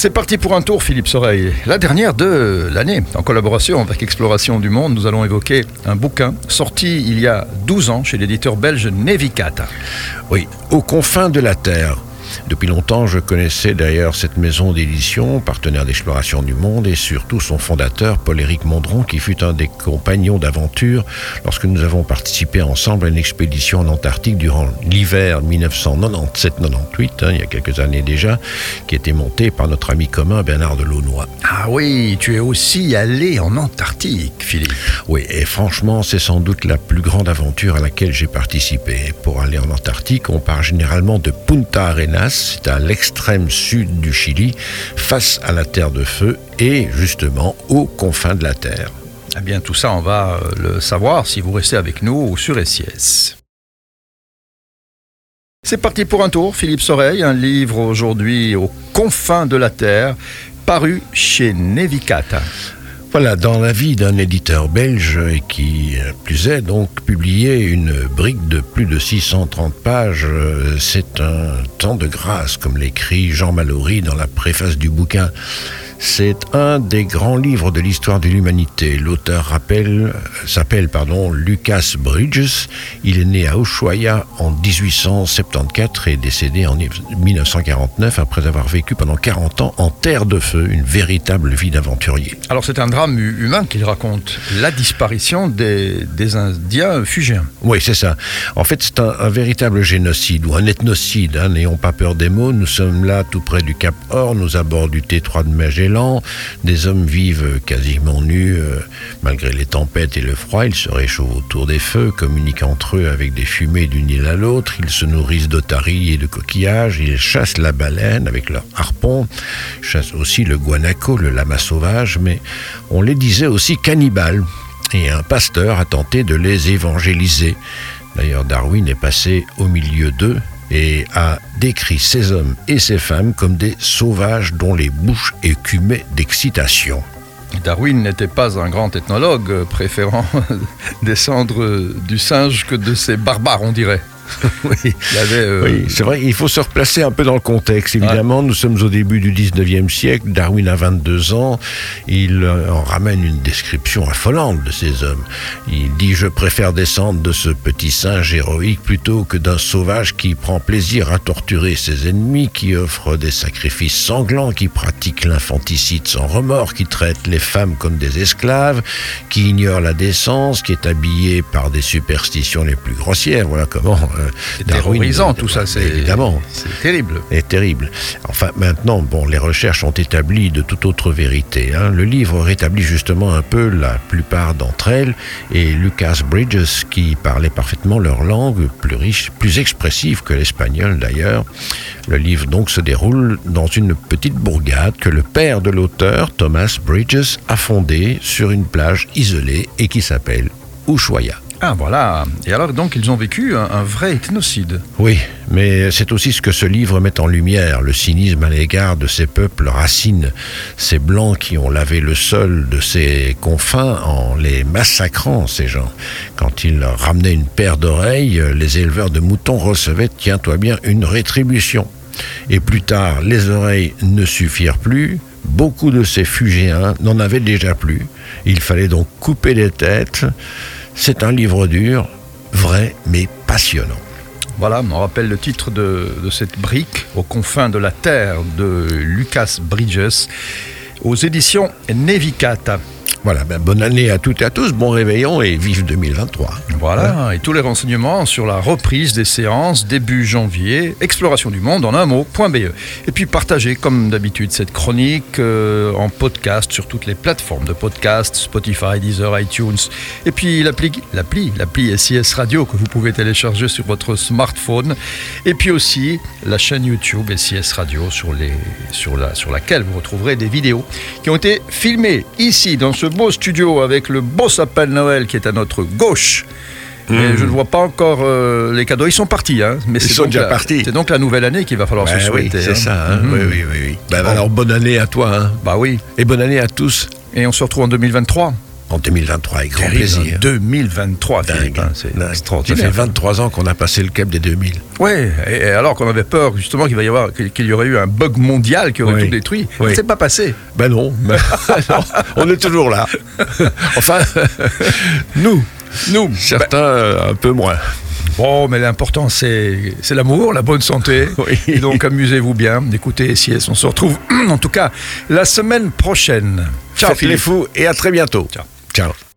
C'est parti pour un tour, Philippe Soreille. La dernière de l'année. En collaboration avec Exploration du Monde, nous allons évoquer un bouquin sorti il y a 12 ans chez l'éditeur belge Nevicata. Oui, aux confins de la Terre. Depuis longtemps, je connaissais d'ailleurs cette maison d'édition, partenaire d'exploration du monde, et surtout son fondateur, Paul-Éric Mondron, qui fut un des compagnons d'aventure lorsque nous avons participé ensemble à une expédition en Antarctique durant l'hiver 1997-98, hein, il y a quelques années déjà, qui était montée par notre ami commun Bernard Delaunoy. Ah oui, tu es aussi allé en Antarctique, Philippe. Oui, et franchement, c'est sans doute la plus grande aventure à laquelle j'ai participé. Pour aller en Antarctique, on part généralement de Punta Arenas, c'est à l'extrême sud du Chili, face à la Terre de Feu et justement aux confins de la Terre. Eh bien, tout ça, on va euh, le savoir si vous restez avec nous sur SIS. C'est parti pour un tour, Philippe Soreille, un livre aujourd'hui aux confins de la Terre, paru chez Nevicata. Voilà, dans la vie d'un éditeur belge et qui, plus est, donc publié une brique de plus de 630 pages, euh, c'est un temps de grâce, comme l'écrit Jean Mallory dans la préface du bouquin. C'est un des grands livres de l'histoire de l'humanité. L'auteur s'appelle pardon, Lucas Bridges. Il est né à Ushuaia en 1874 et décédé en 1949 après avoir vécu pendant 40 ans en terre de feu, une véritable vie d'aventurier. Alors c'est un drame humain qu'il raconte, la disparition des, Indiens fugéens. Oui, c'est ça. En fait, c'est un, véritable génocide ou un ethnocide. Hein. N'ayons pas peur des mots. Nous sommes là tout près du Cap Or, nous abords du T3 de Magellan des hommes vivent quasiment nus, euh, malgré les tempêtes et le froid. Ils se réchauffent autour des feux, communiquent entre eux avec des fumées d'une île à l'autre. Ils se nourrissent d'otaries et de coquillages. Ils chassent la baleine avec leurs harpons, chassent aussi le guanaco, le lama sauvage, mais on les disait aussi cannibales. Et un pasteur a tenté de les évangéliser. D'ailleurs, Darwin est passé au milieu d'eux et a décrit ces hommes et ces femmes comme des sauvages dont les bouches écumaient d'excitation. Darwin n'était pas un grand ethnologue, préférant descendre du singe que de ces barbares, on dirait. Euh, oui, c'est vrai, il faut se replacer un peu dans le contexte. Évidemment, nous sommes au début du 19e siècle, Darwin a 22 ans, il euh, en ramène une description affolante de ces hommes. Il dit Je préfère descendre de ce petit singe héroïque plutôt que d'un sauvage qui prend plaisir à torturer ses ennemis, qui offre des sacrifices sanglants, qui pratique l'infanticide sans remords, qui traite les femmes comme des esclaves, qui ignore la décence, qui est habillé par des superstitions les plus grossières. Voilà comment euh, terrorisant tout ça, c'est évidemment. C'est terrible. Et terrible. Enfin, maintenant, bon, les recherches ont établi de toute autre vérité. Hein. Le livre rétablit justement un peu la plupart d'entre elles, et Lucas Bridges, qui parlait parfaitement leur langue, plus riche, plus expressive que l'espagnol d'ailleurs. Le livre donc se déroule dans une petite bourgade que le père de l'auteur, Thomas Bridges, a fondée sur une plage isolée et qui s'appelle Ushuaia. Ah voilà. Et alors donc ils ont vécu un, vrai ethnocide. Oui, mais c'est aussi ce que ce livre met en lumière, le cynisme à l'égard de ces peuples racines, ces blancs qui ont lavé le sol de ces confins en les massacrant, ces gens. Quand ils ramenaient une paire d'oreilles, les éleveurs de moutons recevaient, tiens-toi bien, une rétribution. Et plus tard, les oreilles ne suffirent plus, beaucoup de ces fugéens n'en avaient déjà plus. Il fallait donc couper les têtes. C'est un livre dur, vrai mais passionnant. Voilà, on rappelle le titre de, de cette brique aux confins de la terre de Lucas Bridges aux éditions Nevicata. Voilà, ben, bonne année à toutes et à tous, bon réveillon et vive 2023. Voilà, et tous les renseignements sur la reprise des séances début janvier, exploration du monde en un mot.be. Et puis partagez comme d'habitude cette chronique euh, en podcast sur toutes les plateformes de podcast, Spotify, Deezer, iTunes. Et puis l'appli, l'appli, l'appli SIS Radio que vous pouvez télécharger sur votre smartphone. Et puis aussi la chaîne YouTube SIS Radio sur, les, sur, la, sur laquelle vous retrouverez des vidéos qui ont été filmées ici dans ce beau studio avec le beau sapin de Noël qui est à notre gauche. Mais hmm. je ne vois pas encore euh, les cadeaux. Ils sont partis, hein. Mais Ils sont déjà partis. C'est donc la nouvelle année qu'il va falloir se souhaiter. c'est hein. ça. Hein. Hmm. Oui, oui, oui. oui. Bah, alors bonne année à toi. Bah oui. Et bonne année à tous. Et on se retrouve en 2023. En 2023, avec grand plaisir. 2023, Dingue. Philippe, hein, c'est Dingue. Ça fait extraordinaire. 23 ans qu'on a passé le cap des 2000. Ouais, et alors qu'on avait peur justement qu'il va y avoir qu'il qu'il y aurait eu un bug mondial qui aurait Oui. tout détruit. Oui. C'est pas passé. Ben non, ben non, on est toujours là. Enfin, nous, Nous, certains euh, un peu moins. Bon, mais l'important, c'est c'est l'amour, la bonne santé. Oui. Donc, amusez-vous bien. Écoutez SIS, on se retrouve en tout cas la semaine prochaine. Ciao, Faites les Philippe. fous et à très bientôt. Ciao. Ciao.